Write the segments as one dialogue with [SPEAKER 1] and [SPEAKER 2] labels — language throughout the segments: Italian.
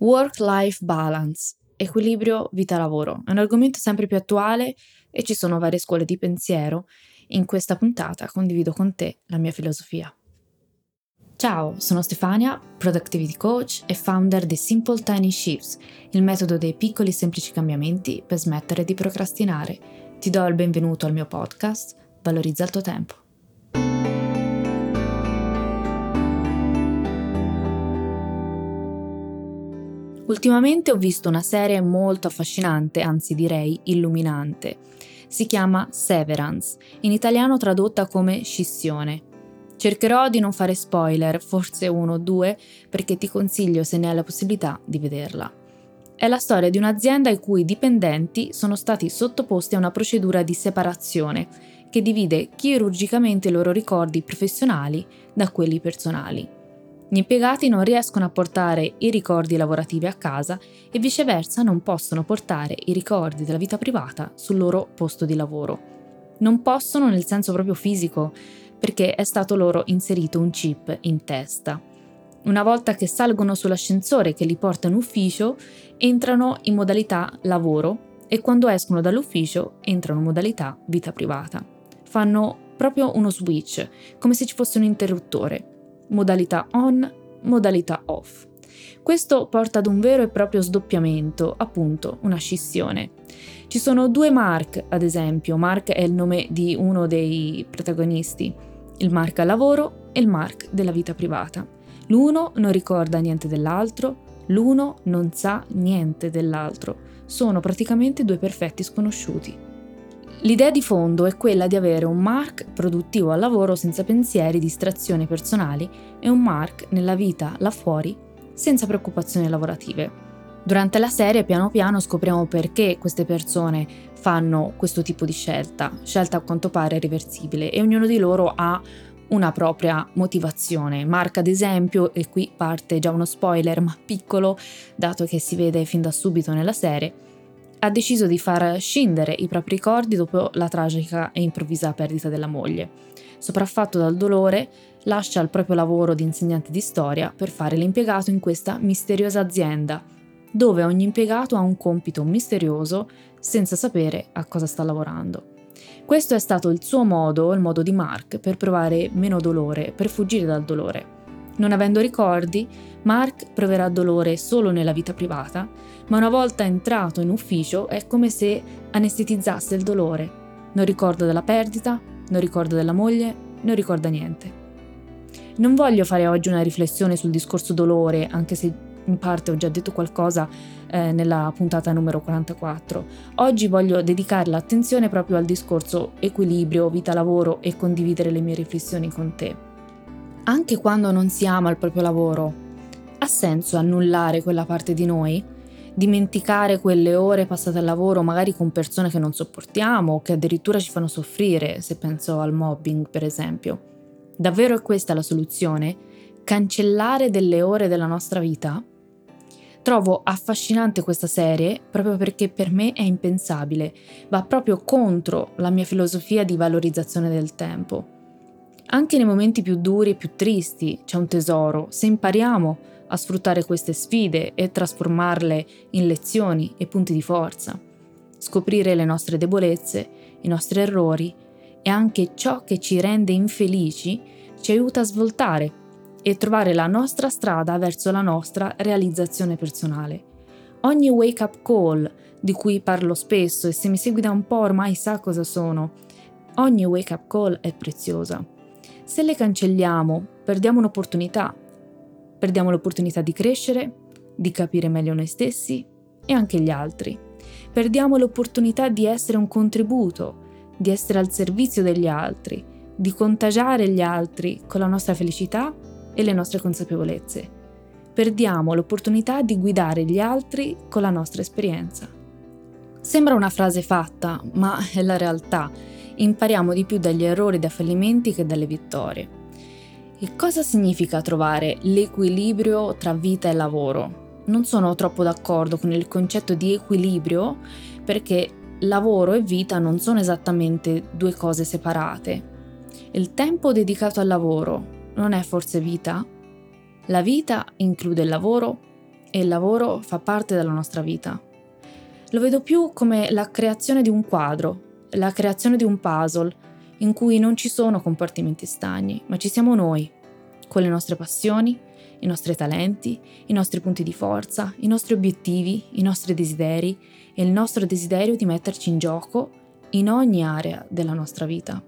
[SPEAKER 1] Work-life balance, equilibrio vita-lavoro, è un argomento sempre più attuale e ci sono varie scuole di pensiero. In questa puntata condivido con te la mia filosofia. Ciao, sono Stefania, Productivity Coach e founder di Simple Tiny Shifts, il metodo dei piccoli e semplici cambiamenti per smettere di procrastinare. Ti do il benvenuto al mio podcast, Valorizza il tuo tempo. Ultimamente ho visto una serie molto affascinante, anzi direi illuminante. Si chiama Severance, in italiano tradotta come scissione. Cercherò di non fare spoiler, forse uno o due, perché ti consiglio se ne hai la possibilità di vederla. È la storia di un'azienda i cui dipendenti sono stati sottoposti a una procedura di separazione che divide chirurgicamente i loro ricordi professionali da quelli personali. Gli impiegati non riescono a portare i ricordi lavorativi a casa e viceversa non possono portare i ricordi della vita privata sul loro posto di lavoro. Non possono nel senso proprio fisico, perché è stato loro inserito un chip in testa. Una volta che salgono sull'ascensore che li porta in ufficio, entrano in modalità lavoro e quando escono dall'ufficio entrano in modalità vita privata. Fanno proprio uno switch, come se ci fosse un interruttore modalità on, modalità off. Questo porta ad un vero e proprio sdoppiamento, appunto una scissione. Ci sono due Mark, ad esempio, Mark è il nome di uno dei protagonisti, il Mark al lavoro e il Mark della vita privata. L'uno non ricorda niente dell'altro, l'uno non sa niente dell'altro. Sono praticamente due perfetti sconosciuti. L'idea di fondo è quella di avere un Mark produttivo al lavoro senza pensieri, distrazioni personali e un Mark nella vita là fuori senza preoccupazioni lavorative. Durante la serie piano piano scopriamo perché queste persone fanno questo tipo di scelta, scelta a quanto pare irreversibile e ognuno di loro ha una propria motivazione. Mark ad esempio, e qui parte già uno spoiler ma piccolo, dato che si vede fin da subito nella serie, ha deciso di far scendere i propri ricordi dopo la tragica e improvvisa perdita della moglie. Sopraffatto dal dolore, lascia il proprio lavoro di insegnante di storia per fare l'impiegato in questa misteriosa azienda, dove ogni impiegato ha un compito misterioso senza sapere a cosa sta lavorando. Questo è stato il suo modo, il modo di Mark, per provare meno dolore, per fuggire dal dolore. Non avendo ricordi, Mark proverà dolore solo nella vita privata, ma una volta entrato in ufficio è come se anestetizzasse il dolore. Non ricorda della perdita, non ricorda della moglie, non ricorda niente. Non voglio fare oggi una riflessione sul discorso dolore, anche se in parte ho già detto qualcosa eh, nella puntata numero 44. Oggi voglio dedicare l'attenzione proprio al discorso equilibrio, vita-lavoro e condividere le mie riflessioni con te anche quando non si ama il proprio lavoro, ha senso annullare quella parte di noi? Dimenticare quelle ore passate al lavoro magari con persone che non sopportiamo o che addirittura ci fanno soffrire, se penso al mobbing per esempio. Davvero è questa la soluzione? Cancellare delle ore della nostra vita? Trovo affascinante questa serie proprio perché per me è impensabile, va proprio contro la mia filosofia di valorizzazione del tempo. Anche nei momenti più duri e più tristi c'è un tesoro se impariamo a sfruttare queste sfide e trasformarle in lezioni e punti di forza. Scoprire le nostre debolezze, i nostri errori e anche ciò che ci rende infelici ci aiuta a svoltare e trovare la nostra strada verso la nostra realizzazione personale. Ogni wake up call di cui parlo spesso e se mi segui da un po' ormai sa cosa sono, ogni wake up call è preziosa. Se le cancelliamo, perdiamo un'opportunità. Perdiamo l'opportunità di crescere, di capire meglio noi stessi e anche gli altri. Perdiamo l'opportunità di essere un contributo, di essere al servizio degli altri, di contagiare gli altri con la nostra felicità e le nostre consapevolezze. Perdiamo l'opportunità di guidare gli altri con la nostra esperienza. Sembra una frase fatta, ma è la realtà. Impariamo di più dagli errori e dai fallimenti che dalle vittorie. E cosa significa trovare l'equilibrio tra vita e lavoro? Non sono troppo d'accordo con il concetto di equilibrio perché lavoro e vita non sono esattamente due cose separate. Il tempo dedicato al lavoro non è forse vita? La vita include il lavoro e il lavoro fa parte della nostra vita. Lo vedo più come la creazione di un quadro, la creazione di un puzzle in cui non ci sono compartimenti stagni, ma ci siamo noi, con le nostre passioni, i nostri talenti, i nostri punti di forza, i nostri obiettivi, i nostri desideri e il nostro desiderio di metterci in gioco in ogni area della nostra vita.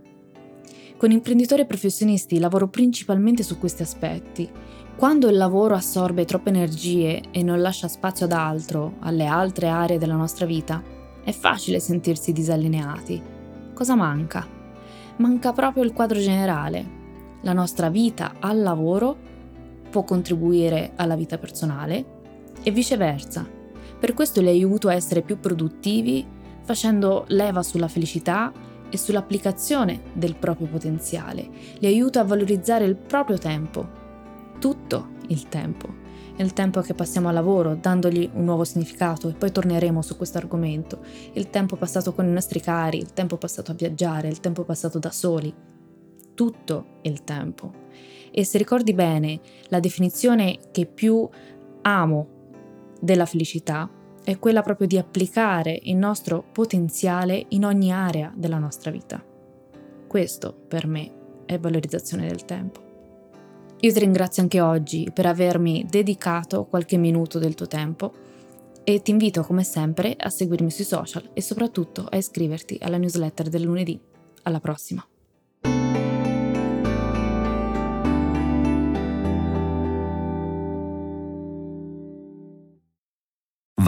[SPEAKER 1] Con imprenditori e professionisti lavoro principalmente su questi aspetti. Quando il lavoro assorbe troppe energie e non lascia spazio ad altro, alle altre aree della nostra vita, è facile sentirsi disallineati. Cosa manca? Manca proprio il quadro generale. La nostra vita al lavoro può contribuire alla vita personale e viceversa. Per questo li aiuto a essere più produttivi, facendo leva sulla felicità e sull'applicazione del proprio potenziale. Li aiuto a valorizzare il proprio tempo, tutto il tempo. Il tempo che passiamo al lavoro, dandogli un nuovo significato, e poi torneremo su questo argomento. Il tempo passato con i nostri cari, il tempo passato a viaggiare, il tempo passato da soli. Tutto il tempo. E se ricordi bene, la definizione che più amo della felicità è quella proprio di applicare il nostro potenziale in ogni area della nostra vita. Questo per me è valorizzazione del tempo. Io ti ringrazio anche oggi per avermi dedicato qualche minuto del tuo tempo e ti invito come sempre a seguirmi sui social e soprattutto a iscriverti alla newsletter del lunedì. Alla prossima!